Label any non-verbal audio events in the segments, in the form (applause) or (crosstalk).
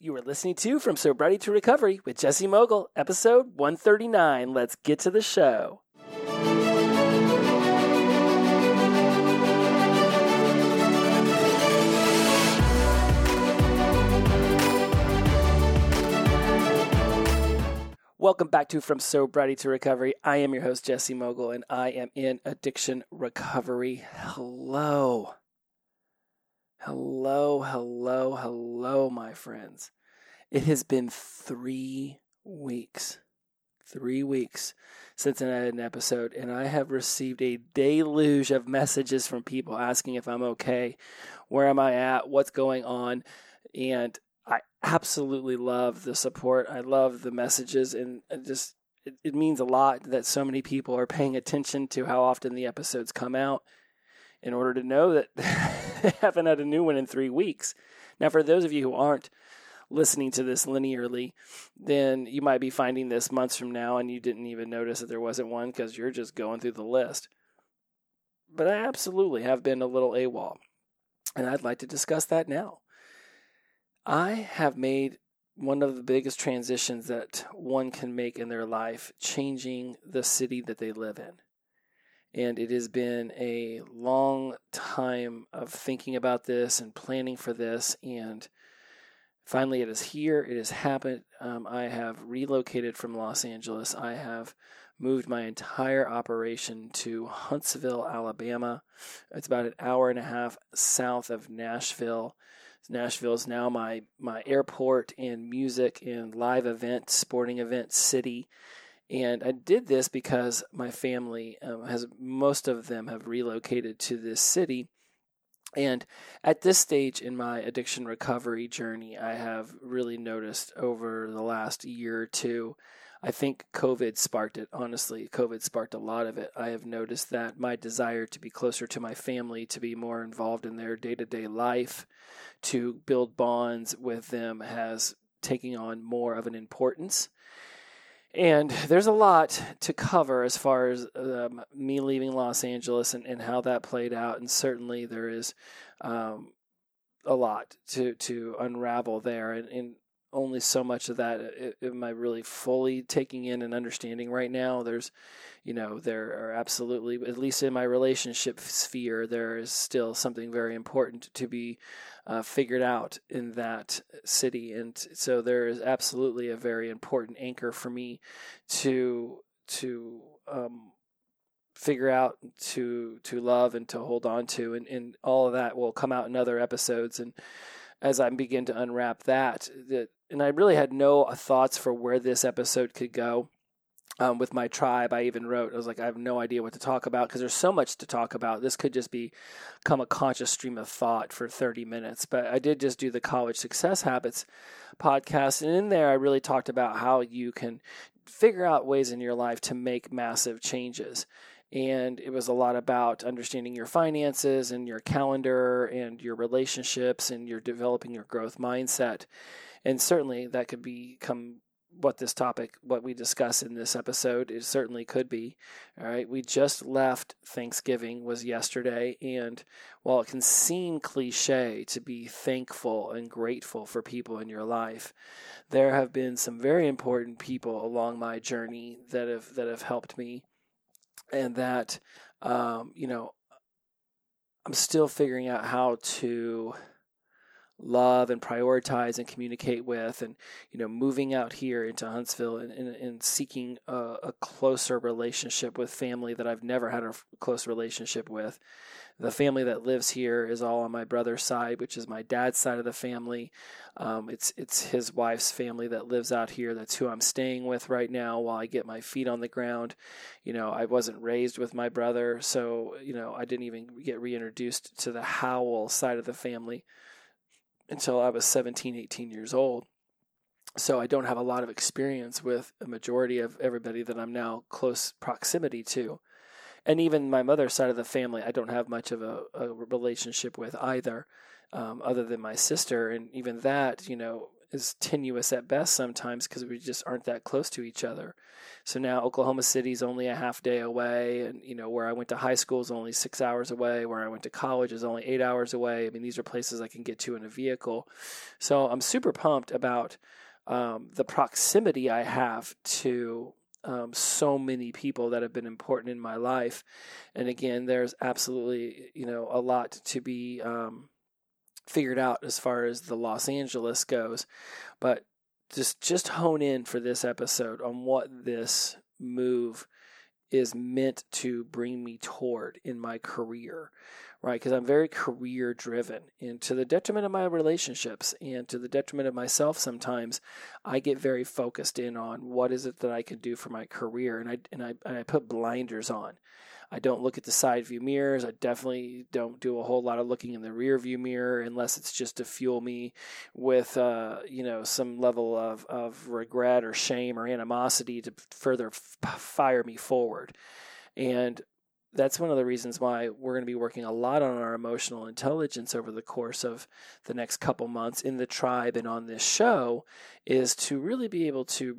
You are listening to From Sobriety to Recovery with Jesse Mogul, episode 139. Let's get to the show. Welcome back to From Sobriety to Recovery. I am your host, Jesse Mogul, and I am in addiction recovery. Hello. Hello, hello, hello, my friends. It has been three weeks, three weeks since I had an episode, and I have received a deluge of messages from people asking if I'm okay, where am I at, what's going on, and I absolutely love the support. I love the messages, and it just it, it means a lot that so many people are paying attention to how often the episodes come out in order to know that (laughs) (laughs) haven't had a new one in three weeks. Now, for those of you who aren't listening to this linearly, then you might be finding this months from now and you didn't even notice that there wasn't one because you're just going through the list. But I absolutely have been a little AWOL, and I'd like to discuss that now. I have made one of the biggest transitions that one can make in their life, changing the city that they live in. And it has been a long time of thinking about this and planning for this. And finally, it is here. It has happened. Um, I have relocated from Los Angeles. I have moved my entire operation to Huntsville, Alabama. It's about an hour and a half south of Nashville. Nashville is now my my airport and music and live event, sporting event city. And I did this because my family um, has, most of them have relocated to this city. And at this stage in my addiction recovery journey, I have really noticed over the last year or two, I think COVID sparked it. Honestly, COVID sparked a lot of it. I have noticed that my desire to be closer to my family, to be more involved in their day to day life, to build bonds with them has taken on more of an importance. And there's a lot to cover as far as um, me leaving Los Angeles and, and how that played out. And certainly there is um, a lot to, to unravel there. And, and only so much of that am I really fully taking in and understanding right now. There's, you know, there are absolutely, at least in my relationship sphere, there is still something very important to be uh, figured out in that city, and so there is absolutely a very important anchor for me to to um, figure out to to love and to hold on to, and, and all of that will come out in other episodes. And as I begin to unwrap that, that and I really had no thoughts for where this episode could go. Um, with my tribe, I even wrote, I was like, I have no idea what to talk about because there's so much to talk about. This could just become a conscious stream of thought for 30 minutes. But I did just do the College Success Habits podcast. And in there, I really talked about how you can figure out ways in your life to make massive changes and it was a lot about understanding your finances and your calendar and your relationships and you're developing your growth mindset and certainly that could become what this topic what we discuss in this episode it certainly could be. All right we just left thanksgiving was yesterday and while it can seem cliche to be thankful and grateful for people in your life there have been some very important people along my journey that have that have helped me and that um, you know I'm still figuring out how to love and prioritize and communicate with and you know moving out here into huntsville and, and, and seeking a, a, closer relationship with family that i've never had a close relationship with. The family that lives here is all on my brother's side which is my dad's side of the family. Um, it's it's his wife's family that lives out here. That's who i'm staying with right now while i get my feet on the ground. You know i wasn't raised with my brother so you know i didn't even get reintroduced to the howell side of the family until I was 17, 18 years old. So I don't have a lot of experience with a majority of everybody that I'm now close proximity to. And even my mother's side of the family, I don't have much of a, a relationship with either, um, other than my sister. And even that, you know, is tenuous at best sometimes because we just aren't that close to each other. So now Oklahoma City is only a half day away, and you know where I went to high school is only six hours away. Where I went to college is only eight hours away. I mean, these are places I can get to in a vehicle. So I'm super pumped about um, the proximity I have to um, so many people that have been important in my life. And again, there's absolutely you know a lot to be um, figured out as far as the Los Angeles goes, but just just hone in for this episode on what this move is meant to bring me toward in my career right? Because i'm very career driven and to the detriment of my relationships and to the detriment of myself sometimes i get very focused in on what is it that i can do for my career and i and i, and I put blinders on I don't look at the side view mirrors. I definitely don't do a whole lot of looking in the rear view mirror unless it's just to fuel me with, uh, you know, some level of, of regret or shame or animosity to further f- fire me forward. And that's one of the reasons why we're going to be working a lot on our emotional intelligence over the course of the next couple months in the tribe and on this show is to really be able to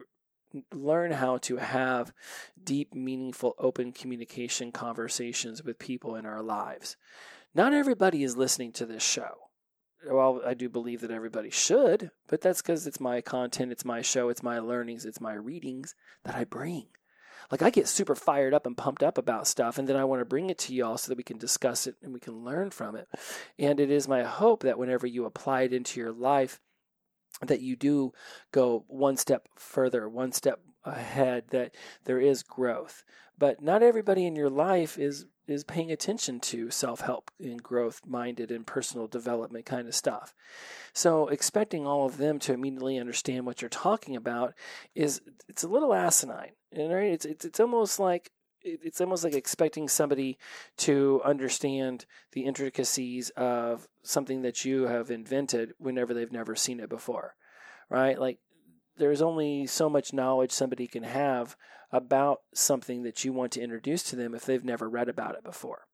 learn how to have deep, meaningful, open communication conversations with people in our lives. Not everybody is listening to this show. Well, I do believe that everybody should, but that's because it's my content, it's my show, it's my learnings, it's my readings that I bring. Like I get super fired up and pumped up about stuff, and then I want to bring it to y'all so that we can discuss it and we can learn from it. And it is my hope that whenever you apply it into your life, that you do go one step further, one step ahead, that there is growth. But not everybody in your life is is paying attention to self-help and growth minded and personal development kind of stuff. So expecting all of them to immediately understand what you're talking about is it's a little asinine. Right? It's it's it's almost like it's almost like expecting somebody to understand the intricacies of something that you have invented whenever they've never seen it before, right? Like there's only so much knowledge somebody can have about something that you want to introduce to them if they've never read about it before.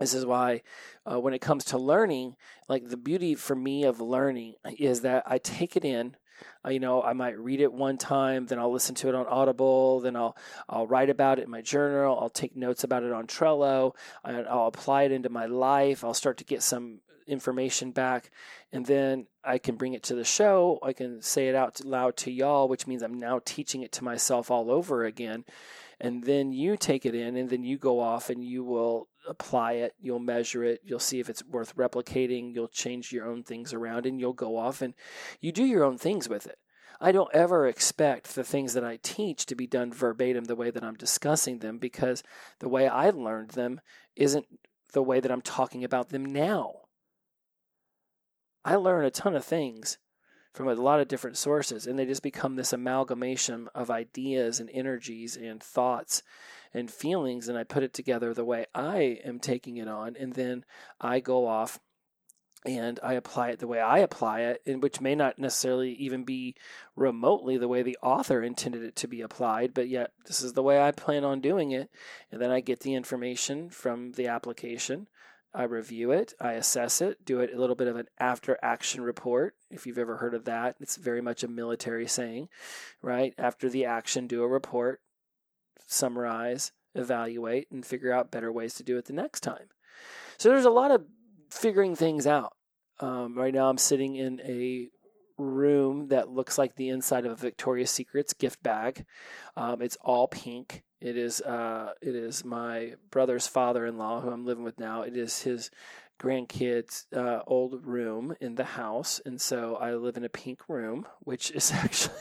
This is why, uh, when it comes to learning, like the beauty for me of learning is that I take it in, uh, you know, I might read it one time, then I'll listen to it on Audible, then I'll I'll write about it in my journal, I'll take notes about it on Trello, I'll apply it into my life, I'll start to get some information back, and then I can bring it to the show. I can say it out loud to y'all, which means I'm now teaching it to myself all over again. And then you take it in, and then you go off and you will apply it, you'll measure it, you'll see if it's worth replicating, you'll change your own things around, and you'll go off and you do your own things with it. I don't ever expect the things that I teach to be done verbatim the way that I'm discussing them because the way I learned them isn't the way that I'm talking about them now. I learn a ton of things from a lot of different sources, and they just become this amalgamation of ideas and energies and thoughts and feelings, and I put it together the way I am taking it on, and then I go off and I apply it the way I apply it, and which may not necessarily even be remotely the way the author intended it to be applied, but yet this is the way I plan on doing it. And then I get the information from the application. I review it, I assess it, do it a little bit of an after action report. If you've ever heard of that, it's very much a military saying, right? After the action, do a report, summarize, evaluate, and figure out better ways to do it the next time. So there's a lot of figuring things out. Um, right now, I'm sitting in a room that looks like the inside of a Victoria's Secrets gift bag. Um, it's all pink. It is uh, it is my brother's father-in-law who I'm living with now. It is his grandkids' uh, old room in the house, and so I live in a pink room, which is (laughs) actually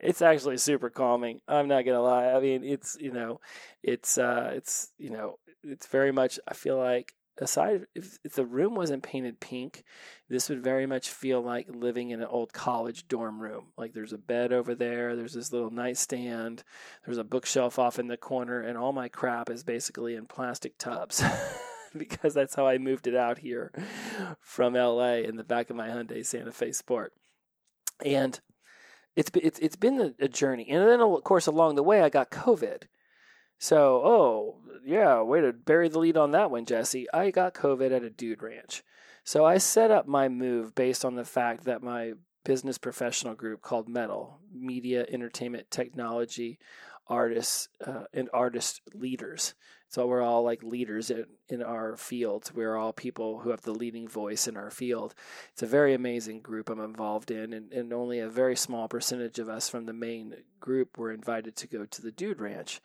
it's actually super calming. I'm not gonna lie. I mean, it's you know, it's uh, it's you know, it's very much. I feel like aside if, if the room wasn't painted pink, this would very much feel like living in an old college dorm room. Like there's a bed over there, there's this little nightstand, there's a bookshelf off in the corner, and all my crap is basically in plastic tubs. (laughs) because that's how I moved it out here from LA in the back of my Hyundai Santa Fe Sport. And it's it's it's been a, a journey, and then of course along the way I got COVID. So, oh yeah, way to bury the lead on that one, Jesse. I got COVID at a dude ranch. So I set up my move based on the fact that my business professional group called Metal Media, Entertainment, Technology, Artists, uh, and Artist Leaders. So we're all like leaders in, in our fields. We're all people who have the leading voice in our field. It's a very amazing group I'm involved in, and, and only a very small percentage of us from the main group were invited to go to the Dude Ranch.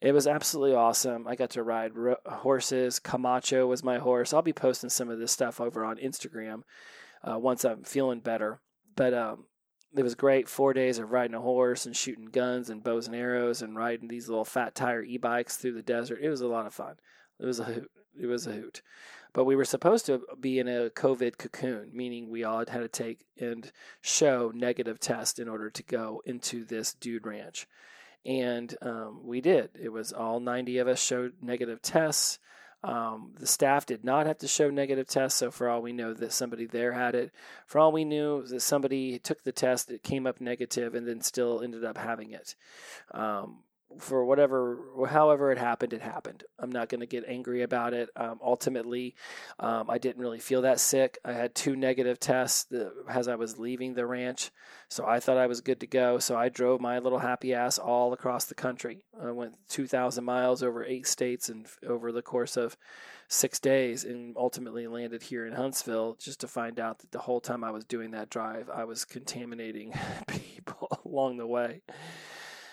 It was absolutely awesome. I got to ride ro- horses. Camacho was my horse. I'll be posting some of this stuff over on Instagram uh, once I'm feeling better. But um, it was great. Four days of riding a horse and shooting guns and bows and arrows and riding these little fat tire e bikes through the desert. It was a lot of fun. It was a hoot. It was a hoot. But we were supposed to be in a COVID cocoon, meaning we all had to take and show negative test in order to go into this dude ranch. And um, we did. It was all 90 of us showed negative tests. Um, the staff did not have to show negative tests, so for all we know, that somebody there had it. For all we knew, that somebody took the test, it came up negative, and then still ended up having it. Um, for whatever, however it happened, it happened. I'm not going to get angry about it. Um, ultimately, um, I didn't really feel that sick. I had two negative tests as I was leaving the ranch, so I thought I was good to go. So I drove my little happy ass all across the country. I went 2,000 miles over eight states and over the course of six days, and ultimately landed here in Huntsville just to find out that the whole time I was doing that drive, I was contaminating (laughs) people along the way.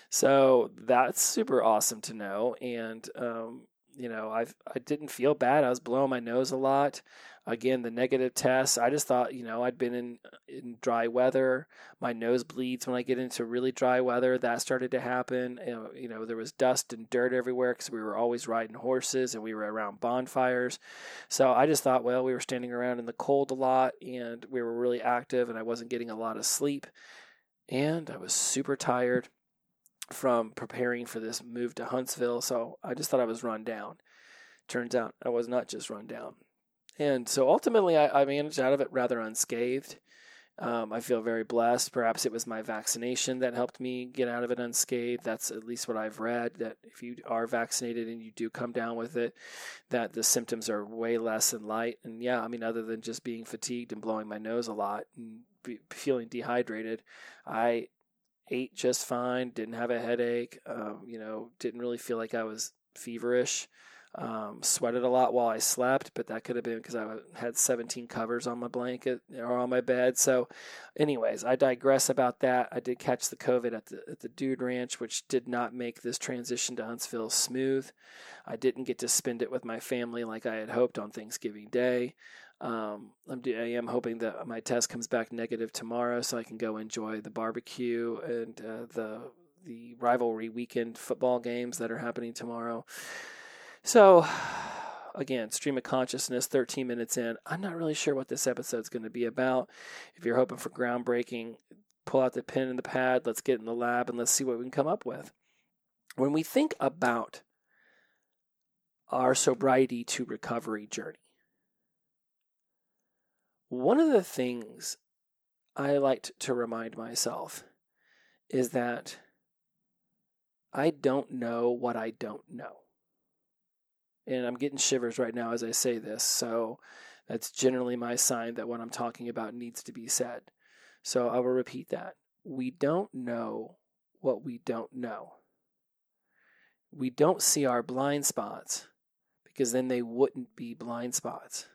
So that's super awesome to know. And, um, you know, I I didn't feel bad. I was blowing my nose a lot. Again, the negative tests. I just thought, you know, I'd been in in dry weather. My nose bleeds when I get into really dry weather. That started to happen. You know, there was dust and dirt everywhere because we were always riding horses and we were around bonfires. So I just thought, well, we were standing around in the cold a lot and we were really active, and I wasn't getting a lot of sleep, and I was super tired from preparing for this move to Huntsville. So I just thought I was run down. Turns out I was not just run down. And so ultimately, I, I managed out of it rather unscathed. Um, I feel very blessed. Perhaps it was my vaccination that helped me get out of it unscathed. That's at least what I've read. That if you are vaccinated and you do come down with it, that the symptoms are way less and light. And yeah, I mean, other than just being fatigued and blowing my nose a lot and feeling dehydrated, I ate just fine, didn't have a headache, um, you know, didn't really feel like I was feverish. Um, sweated a lot while I slept, but that could have been because I had 17 covers on my blanket or on my bed. So, anyways, I digress about that. I did catch the COVID at the at the Dude Ranch, which did not make this transition to Huntsville smooth. I didn't get to spend it with my family like I had hoped on Thanksgiving Day. Um, I'm, I am hoping that my test comes back negative tomorrow, so I can go enjoy the barbecue and uh, the the rivalry weekend football games that are happening tomorrow. So, again, stream of consciousness, 13 minutes in. I'm not really sure what this episode's going to be about. If you're hoping for groundbreaking, pull out the pen and the pad. Let's get in the lab and let's see what we can come up with. When we think about our sobriety to recovery journey, one of the things I liked to remind myself is that I don't know what I don't know. And I'm getting shivers right now as I say this, so that's generally my sign that what I'm talking about needs to be said. So I will repeat that. We don't know what we don't know. We don't see our blind spots because then they wouldn't be blind spots.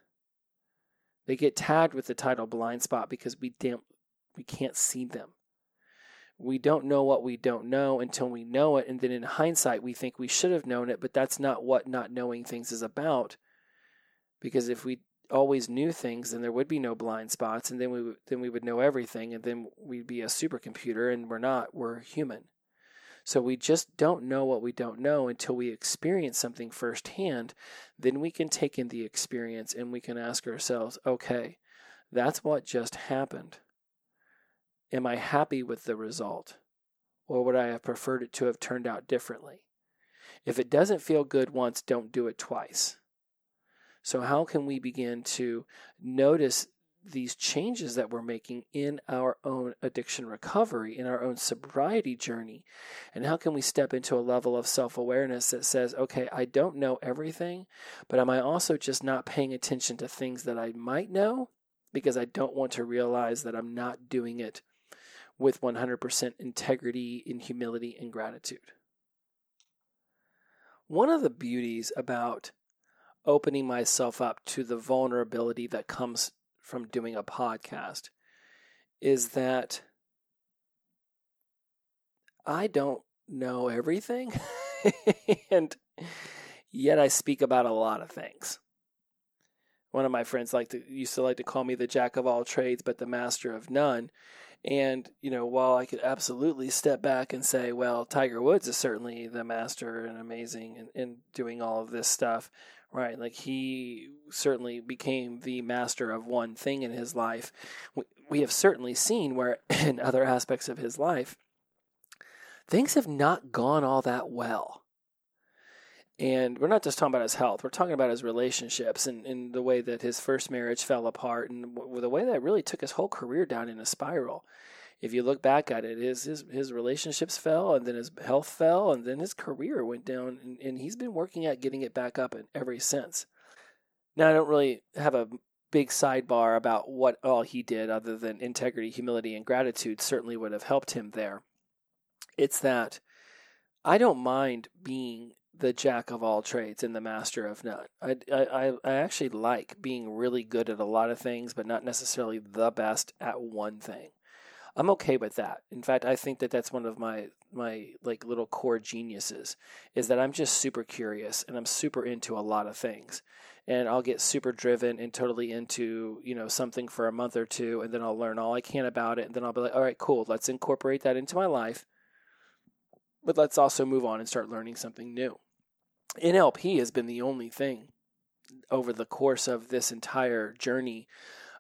They get tagged with the title blind spot because we don't we can't see them. We don't know what we don't know until we know it and then in hindsight we think we should have known it, but that's not what not knowing things is about. Because if we always knew things, then there would be no blind spots and then we then we would know everything and then we'd be a supercomputer and we're not, we're human. So we just don't know what we don't know until we experience something firsthand. Then we can take in the experience and we can ask ourselves, okay, that's what just happened. Am I happy with the result? Or would I have preferred it to have turned out differently? If it doesn't feel good once, don't do it twice. So, how can we begin to notice these changes that we're making in our own addiction recovery, in our own sobriety journey? And how can we step into a level of self awareness that says, okay, I don't know everything, but am I also just not paying attention to things that I might know because I don't want to realize that I'm not doing it with 100% integrity in humility and gratitude? One of the beauties about opening myself up to the vulnerability that comes from doing a podcast is that I don't know everything. (laughs) and yet I speak about a lot of things. One of my friends like to used to like to call me the jack of all trades but the master of none. And, you know, while I could absolutely step back and say, well, Tiger Woods is certainly the master and amazing in, in doing all of this stuff, right? Like he certainly became the master of one thing in his life. We, we have certainly seen where (laughs) in other aspects of his life, things have not gone all that well. And we're not just talking about his health, we're talking about his relationships and, and the way that his first marriage fell apart and the way that really took his whole career down in a spiral if you look back at it, his his his relationships fell, and then his health fell, and then his career went down, and, and he's been working at getting it back up ever since. Now, I don't really have a big sidebar about what all he did, other than integrity, humility, and gratitude. Certainly would have helped him there. It's that I don't mind being the jack of all trades and the master of none. I, I, I actually like being really good at a lot of things, but not necessarily the best at one thing. I'm okay with that. In fact, I think that that's one of my my like little core geniuses is that I'm just super curious and I'm super into a lot of things. And I'll get super driven and totally into, you know, something for a month or two and then I'll learn all I can about it and then I'll be like, "All right, cool. Let's incorporate that into my life." But let's also move on and start learning something new. NLP has been the only thing over the course of this entire journey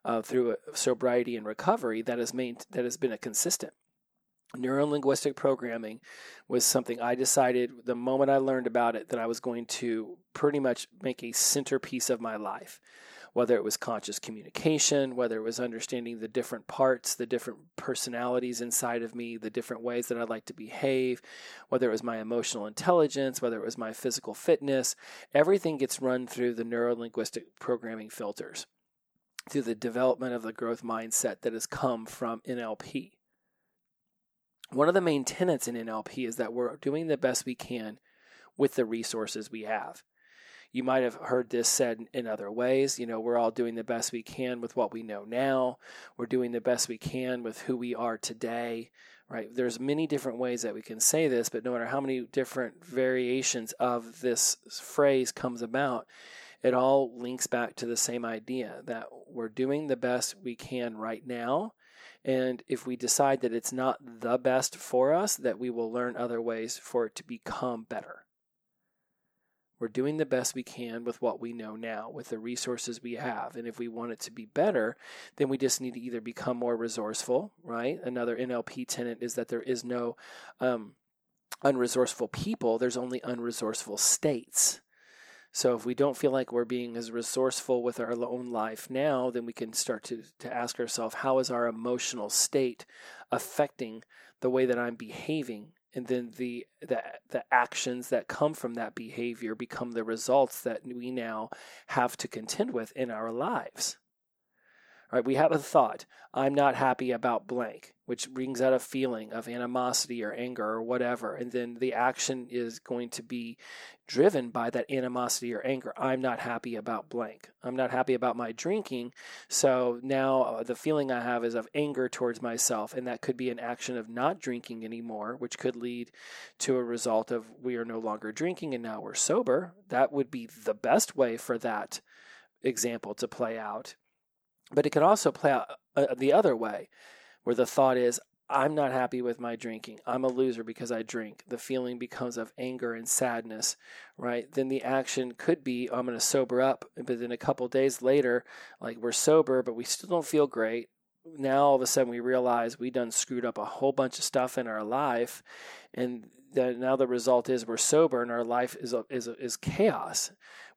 uh, through sobriety and recovery that has made that has been a consistent. Neurolinguistic programming was something I decided the moment I learned about it that I was going to pretty much make a centerpiece of my life. Whether it was conscious communication, whether it was understanding the different parts, the different personalities inside of me, the different ways that I like to behave, whether it was my emotional intelligence, whether it was my physical fitness, everything gets run through the neurolinguistic programming filters through the development of the growth mindset that has come from NLP. One of the main tenets in NLP is that we're doing the best we can with the resources we have. You might have heard this said in other ways. You know, we're all doing the best we can with what we know now. We're doing the best we can with who we are today, right? There's many different ways that we can say this, but no matter how many different variations of this phrase comes about, it all links back to the same idea that we're doing the best we can right now. And if we decide that it's not the best for us, that we will learn other ways for it to become better. We're doing the best we can with what we know now, with the resources we have. And if we want it to be better, then we just need to either become more resourceful, right? Another NLP tenet is that there is no um, unresourceful people, there's only unresourceful states. So if we don't feel like we're being as resourceful with our own life now, then we can start to, to ask ourselves, how is our emotional state affecting the way that I'm behaving? And then the, the the actions that come from that behavior become the results that we now have to contend with in our lives. Right? We have a thought, I'm not happy about blank, which brings out a feeling of animosity or anger or whatever. And then the action is going to be driven by that animosity or anger. I'm not happy about blank. I'm not happy about my drinking. So now uh, the feeling I have is of anger towards myself. And that could be an action of not drinking anymore, which could lead to a result of we are no longer drinking and now we're sober. That would be the best way for that example to play out but it can also play out uh, the other way, where the thought is, I'm not happy with my drinking. I'm a loser because I drink. The feeling becomes of anger and sadness, right? Then the action could be, I'm going to sober up. But then a couple days later, like we're sober, but we still don't feel great. now all of a sudden we realize we done screwed up a whole bunch of stuff in our life, and now the result is we're sober and our life is is is chaos,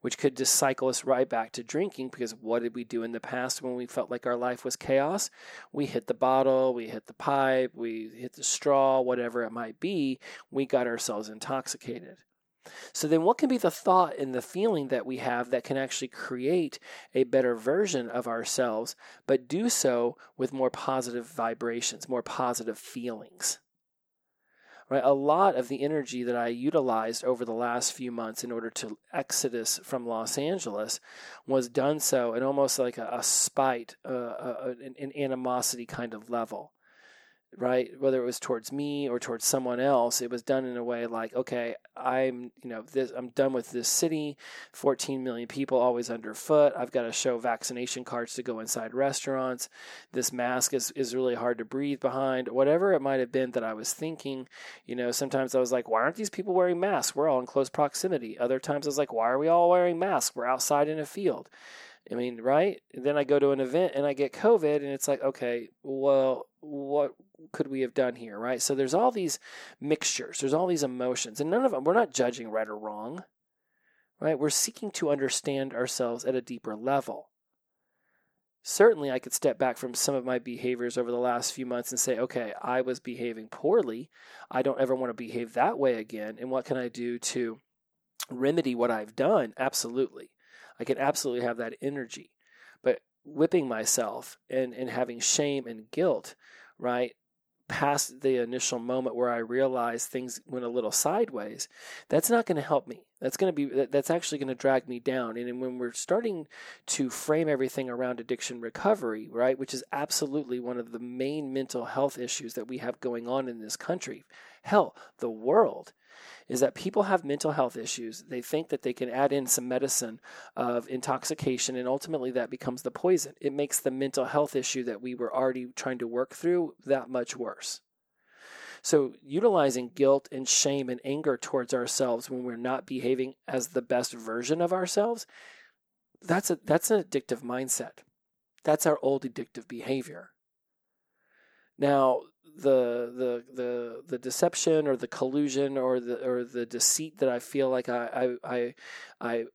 which could just cycle us right back to drinking. Because what did we do in the past when we felt like our life was chaos? We hit the bottle, we hit the pipe, we hit the straw, whatever it might be. We got ourselves intoxicated. So then, what can be the thought and the feeling that we have that can actually create a better version of ourselves, but do so with more positive vibrations, more positive feelings? Right, a lot of the energy that I utilized over the last few months in order to exodus from Los Angeles was done so in almost like a, a spite, uh, a, an, an animosity kind of level right? Whether it was towards me or towards someone else it was done in a way like okay i'm you know this i'm done with this city 14 million people always underfoot i've got to show vaccination cards to go inside restaurants this mask is, is really hard to breathe behind whatever it might have been that i was thinking you know sometimes i was like why aren't these people wearing masks? We're all in close proximity. Other times i was like why are we all wearing masks? We're outside in a field. I mean, right? then I go to an event and I get COVID, and it's like, okay, well, what could we have done here, right? So there's all these mixtures, there's all these emotions, and none of them, we're not judging right or wrong, right? We're seeking to understand ourselves at a deeper level. Certainly, I could step back from some of my behaviors over the last few months and say, okay, I was behaving poorly. I don't ever want to behave that way again. And what can I do to remedy what I've done? Absolutely. I can absolutely have that energy. But whipping myself and, and having shame and guilt, right? Past the initial moment where I realized things went a little sideways, that's not going to help me. That's going to be that's actually going to drag me down. And when we're starting to frame everything around addiction recovery, right, which is absolutely one of the main mental health issues that we have going on in this country, hell, the world is that people have mental health issues. They think that they can add in some medicine of intoxication, and ultimately that becomes the poison. It makes the mental health issue that we were already trying to work through that much worse. So, utilizing guilt and shame and anger towards ourselves when we're not behaving as the best version of ourselves, that's a that's an addictive mindset. That's our old addictive behavior. Now, the the the the deception or the collusion or the or the deceit that I feel like I I I, I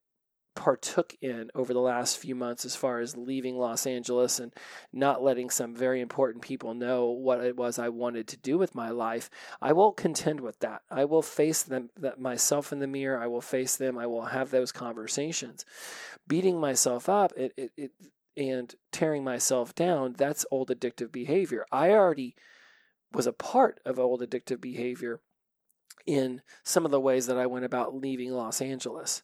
partook in over the last few months as far as leaving Los Angeles and not letting some very important people know what it was I wanted to do with my life, I will contend with that. I will face them that myself in the mirror. I will face them. I will have those conversations. Beating myself up it, it, it and tearing myself down, that's old addictive behavior. I already was a part of old addictive behavior in some of the ways that I went about leaving Los Angeles.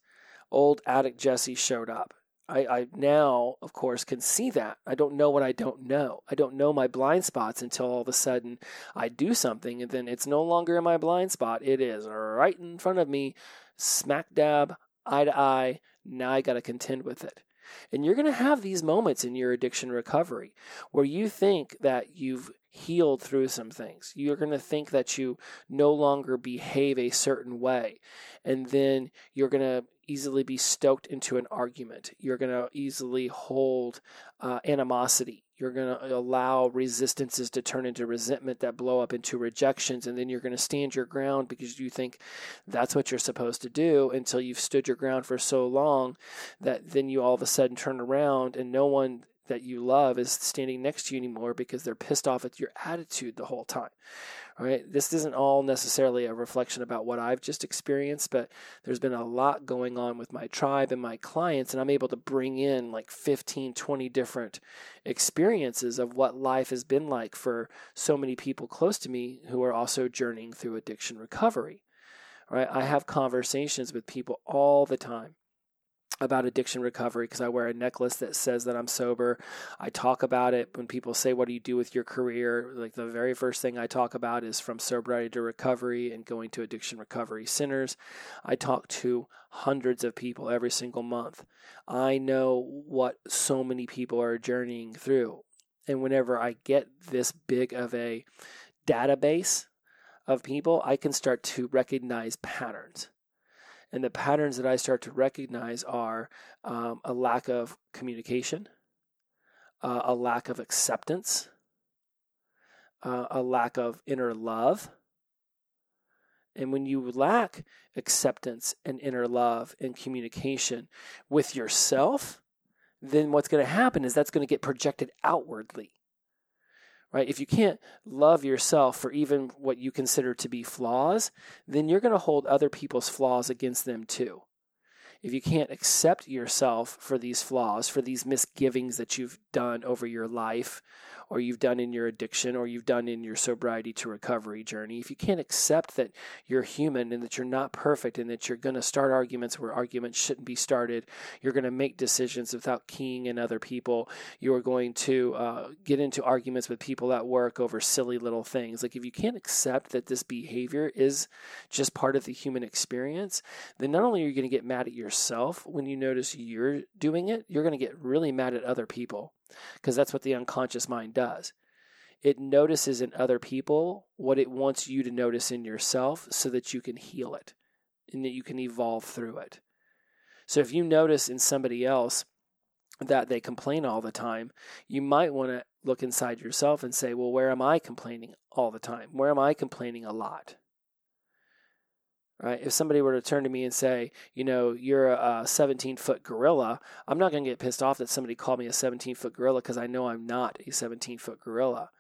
Old addict Jesse showed up. I, I, now, of course, can see that. I don't know what I don't know. I don't know my blind spots until all of a sudden I do something, and then it's no longer in my blind spot. It is right in front of me, smack dab, eye to eye. Now I got to contend with it. And you're going to have these moments in your addiction recovery where you think that you've healed through some things. You're going to think that you no longer behave a certain way. And then you're going to easily be stoked into an argument. You're going to easily hold uh, animosity. You're going to allow resistances to turn into resentment that blow up into rejections. And then you're going to stand your ground because you think that's what you're supposed to do until you've stood your ground for so long that then you all of a sudden turn around and no one that you love is standing next to you anymore because they're pissed off at your attitude the whole time. Right? This isn't all necessarily a reflection about what I've just experienced, but there's been a lot going on with my tribe and my clients, and I'm able to bring in like 15, 20 different experiences of what life has been like for so many people close to me who are also journeying through addiction recovery. Right? I have conversations with people all the time about addiction recovery because I wear a necklace that says that I'm sober. I talk about it when people say, What do you do with your career? Like the very first thing I talk about is from sobriety to recovery and going to addiction recovery centers. I talk to hundreds of people every single month. I know what so many people are journeying through. And whenever I get this big of a database of people, I can start to recognize patterns and the patterns that I start to recognize are um, a lack of communication, uh, a lack of acceptance, uh, a lack of inner love. And when you lack acceptance and inner love and communication with yourself, then what's going to happen is that's going to get projected outwardly. Right? If you can't love yourself for even what you consider to be flaws, then you're going to hold other people's flaws against them too if you can't accept yourself for these flaws, for these misgivings that you've done over your life, or you've done in your addiction, or you've done in your sobriety to recovery journey, if you can't accept that you're human and that you're not perfect and that you're going to start arguments where arguments shouldn't be started, you're going to make decisions without keying in other people, you're going to uh, get into arguments with people at work over silly little things. Like if you can't accept that this behavior is just part of the human experience, then not only are you going to get mad at yourself when you notice you're doing it, you're going to get really mad at other people because that's what the unconscious mind does. It notices in other people what it wants you to notice in yourself so that you can heal it and that you can evolve through it. So if you notice in somebody else that they complain all the time, you might want to look inside yourself and say, well, where am I complaining all the time? Where am I complaining a lot? Right? If somebody were to turn to me and say, you know, you're a 17 foot gorilla, I'm not going to get pissed off that somebody called me a 17 foot gorilla because I know I'm not a 17 foot gorilla.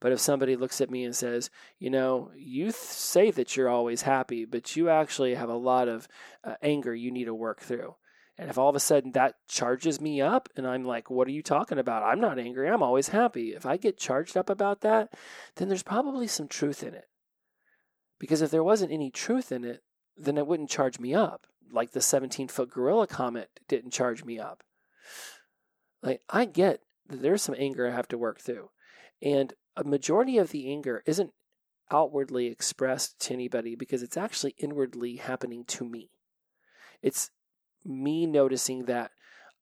But if somebody looks at me and says, you know, you th- say that you're always happy, but you actually have a lot of uh, anger you need to work through. And if all of a sudden that charges me up and I'm like, what are you talking about? I'm not angry. I'm always happy. If I get charged up about that, then there's probably some truth in it. Because if there wasn't any truth in it, then it wouldn't charge me up. Like the 17 foot gorilla comet didn't charge me up. Like, I get that there's some anger I have to work through. And a majority of the anger isn't outwardly expressed to anybody because it's actually inwardly happening to me. It's me noticing that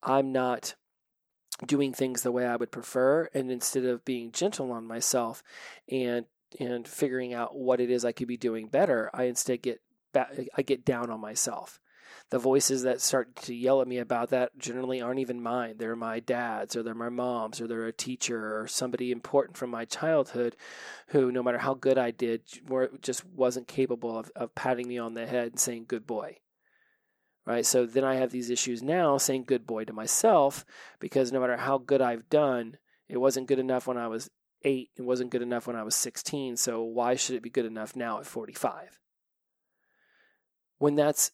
I'm not doing things the way I would prefer and instead of being gentle on myself and and figuring out what it is I could be doing better, I instead get I get down on myself. The voices that start to yell at me about that generally aren't even mine. They're my dad's, or they're my mom's, or they're a teacher, or somebody important from my childhood who, no matter how good I did, just wasn't capable of, of patting me on the head and saying, good boy. Right? So then I have these issues now saying good boy to myself because no matter how good I've done, it wasn't good enough when I was eight. It wasn't good enough when I was 16. So why should it be good enough now at 45? when that's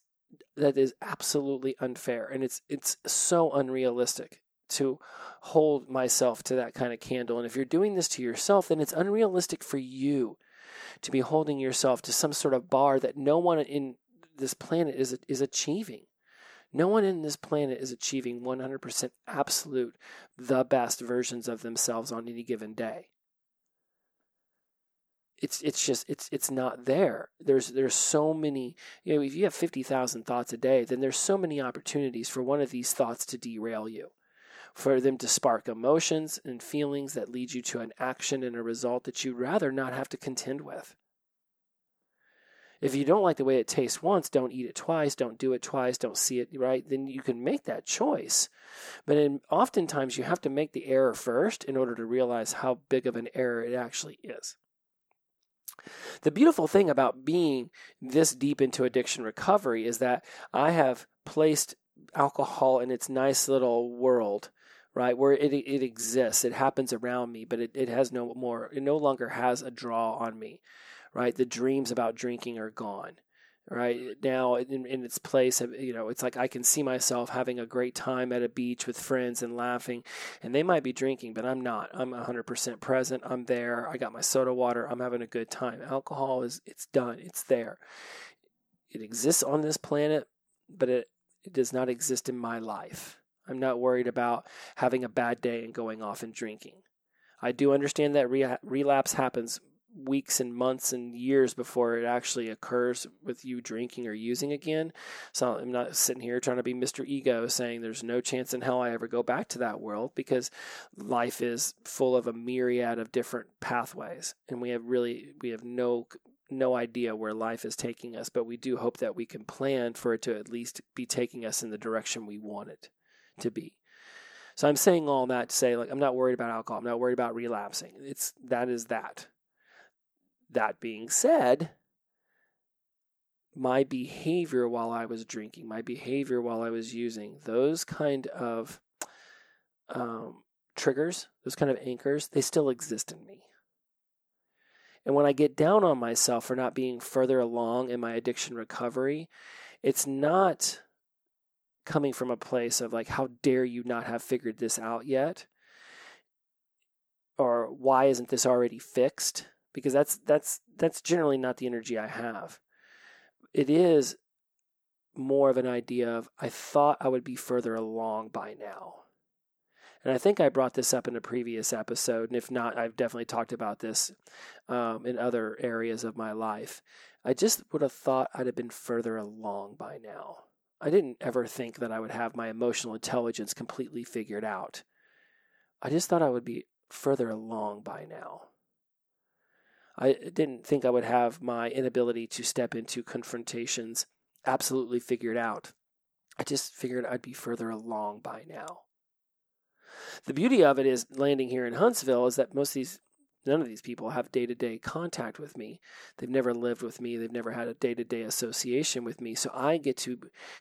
that is absolutely unfair and it's it's so unrealistic to hold myself to that kind of candle and if you're doing this to yourself then it's unrealistic for you to be holding yourself to some sort of bar that no one in this planet is is achieving no one in this planet is achieving 100% absolute the best versions of themselves on any given day it's it's just it's it's not there. There's there's so many you know if you have fifty thousand thoughts a day, then there's so many opportunities for one of these thoughts to derail you, for them to spark emotions and feelings that lead you to an action and a result that you'd rather not have to contend with. If you don't like the way it tastes once, don't eat it twice, don't do it twice, don't see it right, then you can make that choice. But in, oftentimes you have to make the error first in order to realize how big of an error it actually is. The beautiful thing about being this deep into addiction recovery is that I have placed alcohol in its nice little world, right? Where it it exists. It happens around me, but it, it has no more it no longer has a draw on me. Right? The dreams about drinking are gone right now in, in, its place you know it's like i can see myself having a great time at a beach with friends and laughing and they might be drinking but i'm not. I'm 100% present. I'm there. I got my soda water. I'm having a good time. Alcohol is it's done. It's there. It exists on this planet but it, it does not exist in my life. I'm not worried about having a bad day and going off and drinking. I do understand that re- relapse happens weeks and months and years before it actually occurs with you drinking or using again. So I'm not sitting here trying to be Mr. Ego saying there's no chance in hell I ever go back to that world because life is full of a myriad of different pathways and we have really we have no no idea where life is taking us, but we do hope that we can plan for it to at least be taking us in the direction we want it to be. So I'm saying all that to say like I'm not worried about alcohol. I'm not worried about relapsing. It's that is that That being said, my behavior while I was drinking, my behavior while I was using, those kind of um, triggers, those kind of anchors, they still exist in me. And when I get down on myself for not being further along in my addiction recovery, it's not coming from a place of like, how dare you not have figured this out yet? Or why isn't this already fixed? Because that's that's that's generally not the energy I have. It is more of an idea of I thought I would be further along by now. And I think I brought this up in a previous episode, and if not, I've definitely talked about this um, in other areas of my life. I just would have thought I'd have been further along by now. I didn't ever think that I would have my emotional intelligence completely figured out. I just thought I would be further along by now. I didn't think I would have my inability to step into confrontations absolutely figured out. I just figured I'd be further along by now. The beauty of it is landing here in Huntsville is that most of these none of these people have day to day contact with me. They've never lived with me. They've never had a day to day association with me. So I get to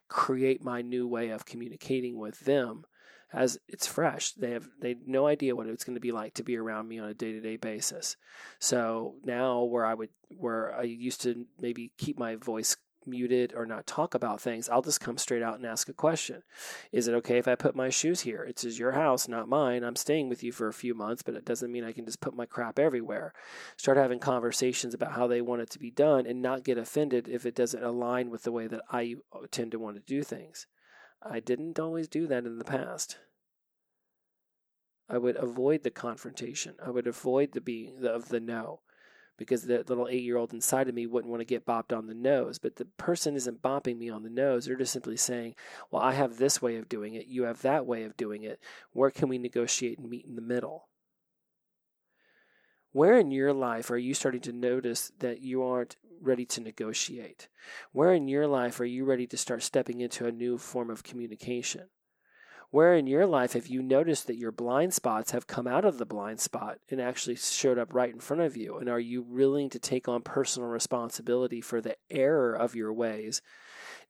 create my new way of communicating with them as it's fresh. They have they have no idea what it's going to be like to be around me on a day to day basis. So now where I would where I used to maybe keep my voice muted or not talk about things, I'll just come straight out and ask a question. Is it okay if I put my shoes here? It's your house, not mine. I'm staying with you for a few months, but it doesn't mean I can just put my crap everywhere. Start having conversations about how they want it to be done and not get offended if it doesn't align with the way that I uh, tend to want to do things. I didn't always do that in the past. I would avoid the confrontation. I would avoid the being of the no because the little eight year old inside of me wouldn't want to get bopped on the nose. But the person isn't bopping me on the nose. They're just simply saying, Well, I have this way of doing it. You have that way of doing it. Where can we negotiate and meet in the middle? Where in your life are you starting to notice that you aren't ready to negotiate? Where in your life are you ready to start stepping into a new form of communication? Where in your life have you noticed that your blind spots have come out of the blind spot and actually showed up right in front of you? And are you willing to take on personal responsibility for the error of your ways?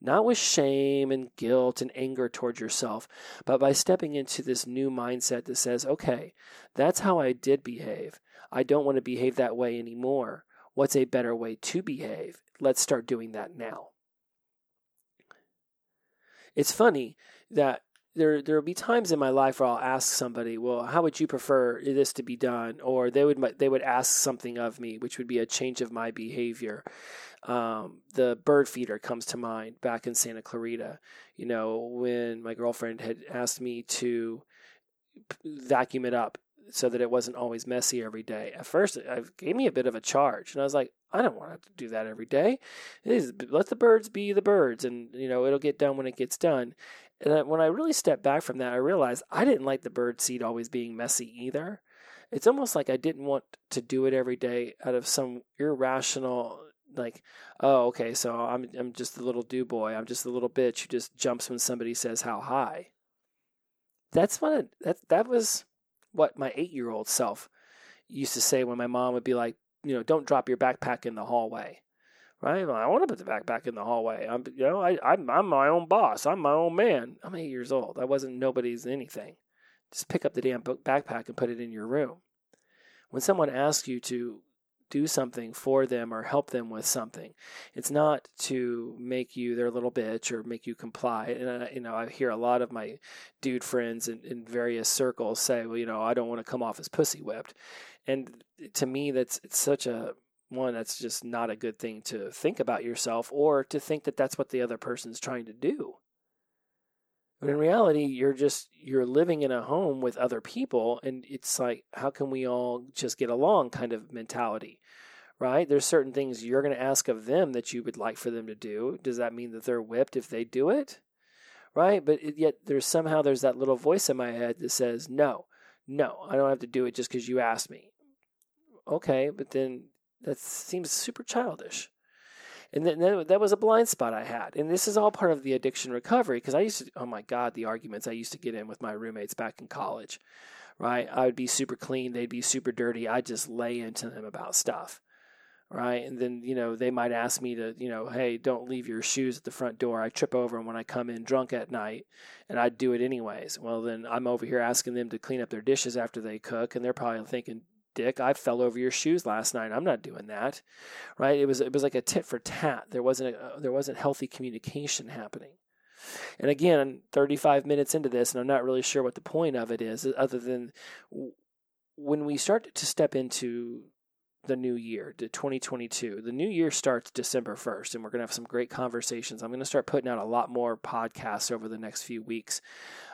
Not with shame and guilt and anger towards yourself, but by stepping into this new mindset that says, okay, that's how I did behave. I don't want to behave that way anymore. What's a better way to behave? Let's start doing that now. It's funny that there there will be times in my life where I'll ask somebody, "Well, how would you prefer this to be done?" Or they would they would ask something of me, which would be a change of my behavior. Um, the bird feeder comes to mind back in Santa Clarita. You know, when my girlfriend had asked me to vacuum it up so that it wasn't always messy every day. At first, it gave me a bit of a charge, and I was like, I don't want to do that every day. let the birds be the birds, and you know it'll get done when it gets done. And when I really stepped back from that, I realized I didn't like the bird seed always being messy either. It's almost like I didn't want to do it every day out of some irrational like, oh, okay, so I'm I'm just a little do boy. I'm just a little bitch who just jumps when somebody says how high. That's what that that was what my eight year old self used to say when my mom would be like, you know, don't drop your backpack in the hallway right? I want to put the backpack in the hallway. I'm, you know, I, I'm, I'm my own boss. I'm my own man. I'm eight years old. I wasn't nobody's anything. Just pick up the damn backpack and put it in your room. When someone asks you to do something for them or help them with something, it's not to make you their little bitch or make you comply. And I, you know, I hear a lot of my dude friends in, in various circles say, well, you know, I don't want to come off as pussy whipped. And to me, that's it's such a one that's just not a good thing to think about yourself or to think that that's what the other person's trying to do but in reality you're just you're living in a home with other people and it's like how can we all just get along kind of mentality right? There's certain things you're going to ask of them that you would like for them to do. Does that mean that they're whipped if they do it? Right? But it, yet there's somehow there's that little voice in my head that says no no i don't have to do it just because you asked me. Okay but then that seems super childish. And then that was a blind spot I had. And this is all part of the addiction recovery because I used to, oh my God, the arguments I used to get in with my roommates back in college, right? I would be super clean, they'd be super dirty. I'd just lay into them about stuff, right? And then, you know, they might ask me to, you know, hey, don't leave your shoes at the front door. I trip over them when I come in drunk at night, and I'd do it anyways. Well, then I'm over here asking them to clean up their dishes after they cook, and they're probably thinking, Dick, I fell over your shoes last night. I'm not doing that, right? It was it was like a tit for tat. There wasn't a, uh, there wasn't healthy communication happening. And again, 35 minutes into this, and I'm not really sure what the point of it is, other than when we start to step into the new year, to 2022. The new year starts December 1st, and we're going to have some great conversations. I'm going to start putting out a lot more podcasts over the next few weeks,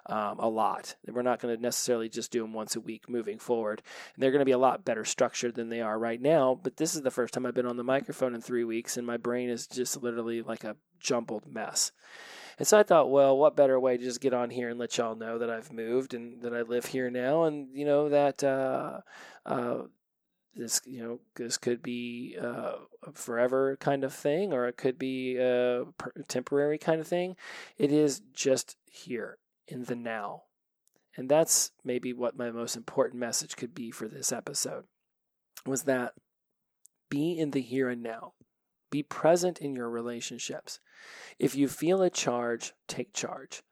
um, a lot. We're not going to necessarily just do them once a week moving forward. And they're going to be a lot better structured than they are right now. But this is the first time I've been on the microphone in three weeks, and my brain is just literally like a jumbled mess. And so I thought, well, what better way to just get on here and let y'all know that I've moved and that I live here now, and you know that uh, uh, this you know this could be uh, a forever kind of thing or it could be a temporary kind of thing. It is just here in the now. And that's maybe what my most important message could be for this episode was that be in the here and now. Be present in your relationships. If you feel a charge take charge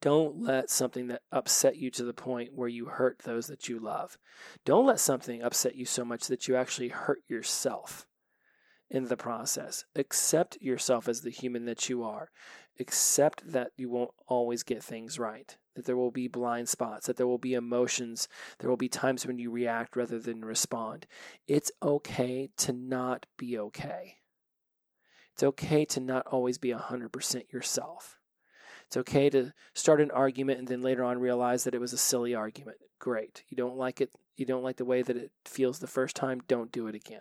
don't let something that upset you to the point where you hurt those that you love. Don't let something upset you so much that you actually hurt yourself in the process. Accept yourself as the human that you are. Accept that you won't always get things right, that there will be blind spots, that there will be emotions, there will be times when you react rather than respond. It's okay to not be okay. It's okay to not always be 100% yourself. It's okay to start an argument and then later on realize that it was a silly argument. Great. You don't like it, you don't like the way that it feels the first time, don't do it again.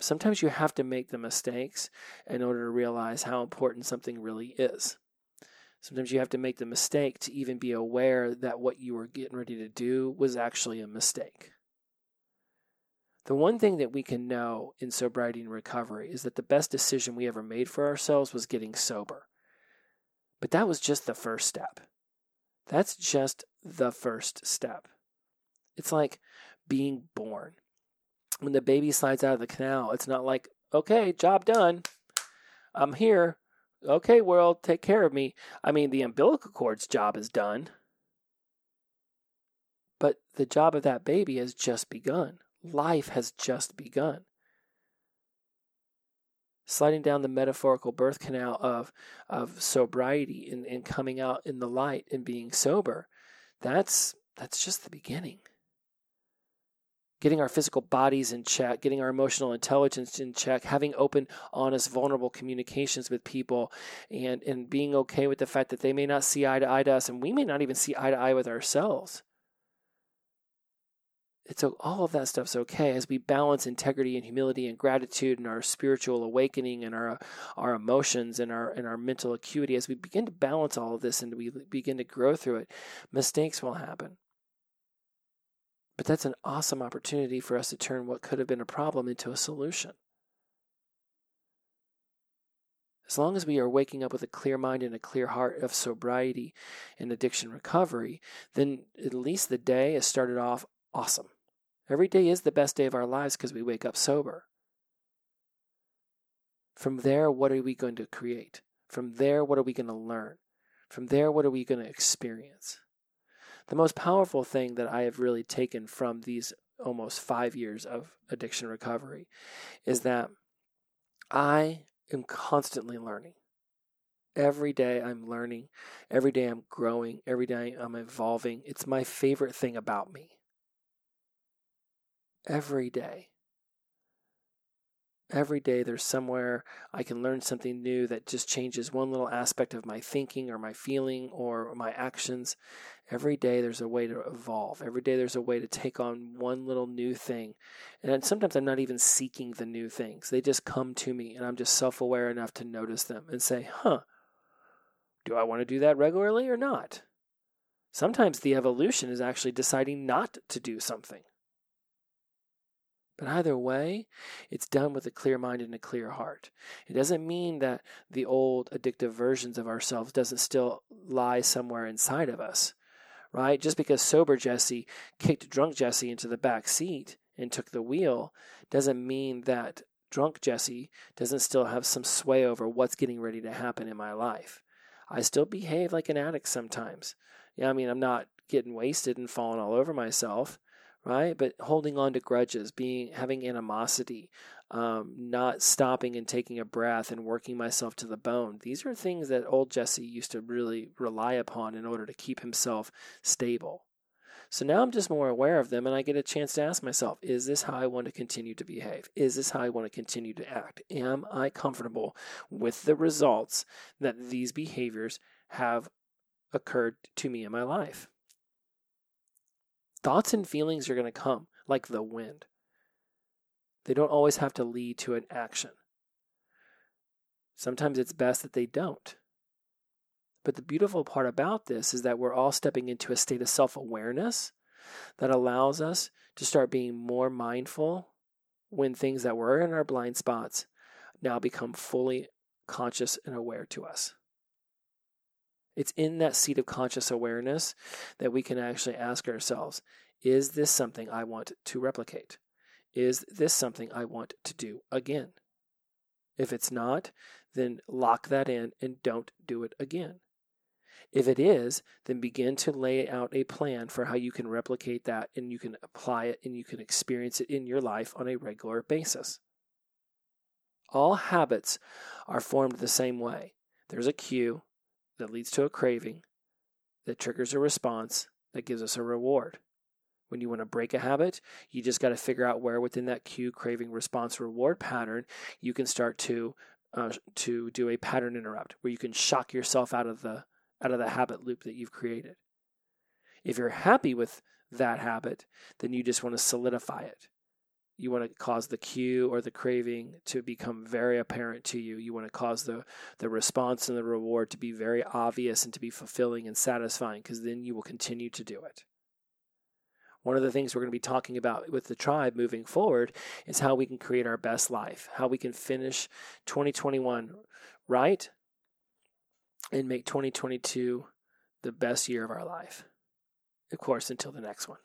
Sometimes you have to make the mistakes in order to realize how important something really is. Sometimes you have to make the mistake to even be aware that what you were getting ready to do was actually a mistake. The one thing that we can know in sobriety and recovery is that the best decision we ever made for ourselves was getting sober. But that was just the first step. That's just the first step. It's like being born. When the baby slides out of the canal, it's not like, okay, job done. I'm here. Okay, world, take care of me. I mean, the umbilical cord's job is done. But the job of that baby has just begun. Life has just begun sliding down the metaphorical birth canal of of sobriety and, and coming out in the light and being sober that's that's just the beginning. Getting our physical bodies in check getting our emotional intelligence in check having open honest vulnerable communications with people and and being okay with the fact that they may not see eye to eye to us and we may not even see eye to eye with ourselves it's all of that stuff's okay as we balance integrity and humility and gratitude and our spiritual awakening and our our emotions and our and our mental acuity. As we begin to balance all of this and we begin to grow through it mistakes will happen. But that's an awesome opportunity for us to turn what could have been a problem into a solution. As long as we are waking up with a clear mind and a clear heart of sobriety and addiction recovery, then at least the day has started off awesome. Every day is the best day of our lives because we wake up sober. From there, what are we going to create? From there, what are we going to learn? From there, what are we going to experience? The most powerful thing that I have really taken from these almost five years of addiction recovery is that I am constantly learning. Every day I'm learning. Every day I'm growing. Every day I'm evolving. It's my favorite thing about me every day. Every day there's somewhere I can learn something new that just changes one little aspect of my thinking or my feeling or my actions. Every day there's a way to evolve. Every day there's a way to take on one little new thing. And sometimes I'm not even seeking the new things. They just come to me and I'm just self aware enough to notice them and say, huh, do I want to do that regularly or not? Sometimes the evolution is actually deciding not to do something. But either way, it's done with a clear mind and a clear heart. It doesn't mean that the old addictive versions of ourselves doesn't still lie somewhere inside of us, right? Just because sober Jesse kicked drunk Jesse into the back seat, and took the wheel doesn't mean that drunk Jesse doesn't still have some sway over what's getting ready to happen in my life. I still behave like an addict sometimes. Yeah, I mean, I'm not getting wasted and falling all over myself, right? But holding on to grudges, being having animosity, um, not stopping and taking a breath and working myself to the bone. These are things that old Jesse used to really rely upon in order to keep himself stable. So now I'm just more aware of them and I get a chance to ask myself, is this how I want to continue to behave? Is this how I want to continue to act? Am I comfortable with the results that these behaviors have occurred to me in my life? Thoughts and feelings are going to come like the wind. They don't always have to lead to an action. Sometimes it's best that they don't. But the beautiful part about this is that we're all stepping into a state of self awareness that allows us to start being more mindful when things that were in our blind spots now become fully conscious and aware to us. It's in that seat of conscious awareness that we can actually ask ourselves is this something I want to replicate? Is this something I want to do again? If it's not, then lock that in and don't do it again. If it is, then begin to lay out a plan for how you can replicate that and you can apply it and you can experience it in your life on a regular basis. All habits are formed the same way. There's a cue that leads to a craving that triggers a response that gives us a reward. When you want to break a habit, you just got to figure out where within that cue, craving, response, reward pattern you can start to uh, to do a pattern interrupt, where you can shock yourself out of the out of the habit loop that you've created. If you're happy with that habit, then you just want to solidify it. You want to cause the cue or the craving to become very apparent to you. You want to cause the, the response and the reward to be very obvious and to be fulfilling and satisfying because then you will continue to do it. One of the things we're going to be talking about with the tribe moving forward is how we can create our best life, how we can finish 2021 right and make 2022 the best year of our life. Of course, until the next one.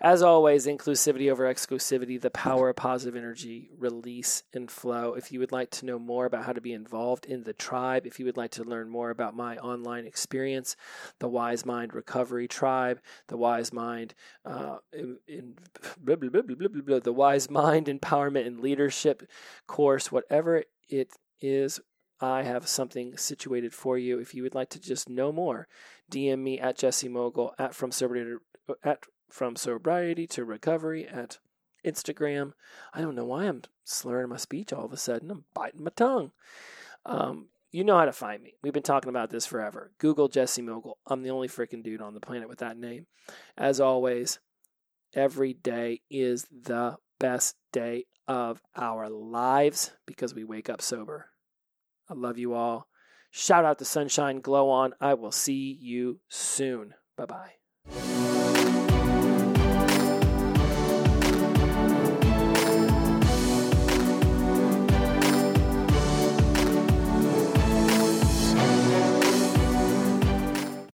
As always, inclusivity over exclusivity, the power of positive energy, release and flow. If you would like to know more about how to be involved in the tribe, if you would like to learn more about my online experience, the Wise Mind Recovery Tribe, the Wise Mind, uh, in, in blah, blah, blah, the Wise Mind Empowerment and Leadership course, whatever it is, I have something situated for you. If you would like to just know more, DM me at Jesse Mogle at from sobriety at from sobriety to recovery at Instagram. I don't know why I'm slurring my speech all of a sudden. I'm biting my tongue. Um, you know how to find me. We've been talking about this forever. Google Jesse Mogle. I'm the only freaking dude on the planet with that name. As always, every day is the best day of our lives because we wake up sober. I love you all. Shout out to Sunshine Glow On. I will see you soon. Bye bye.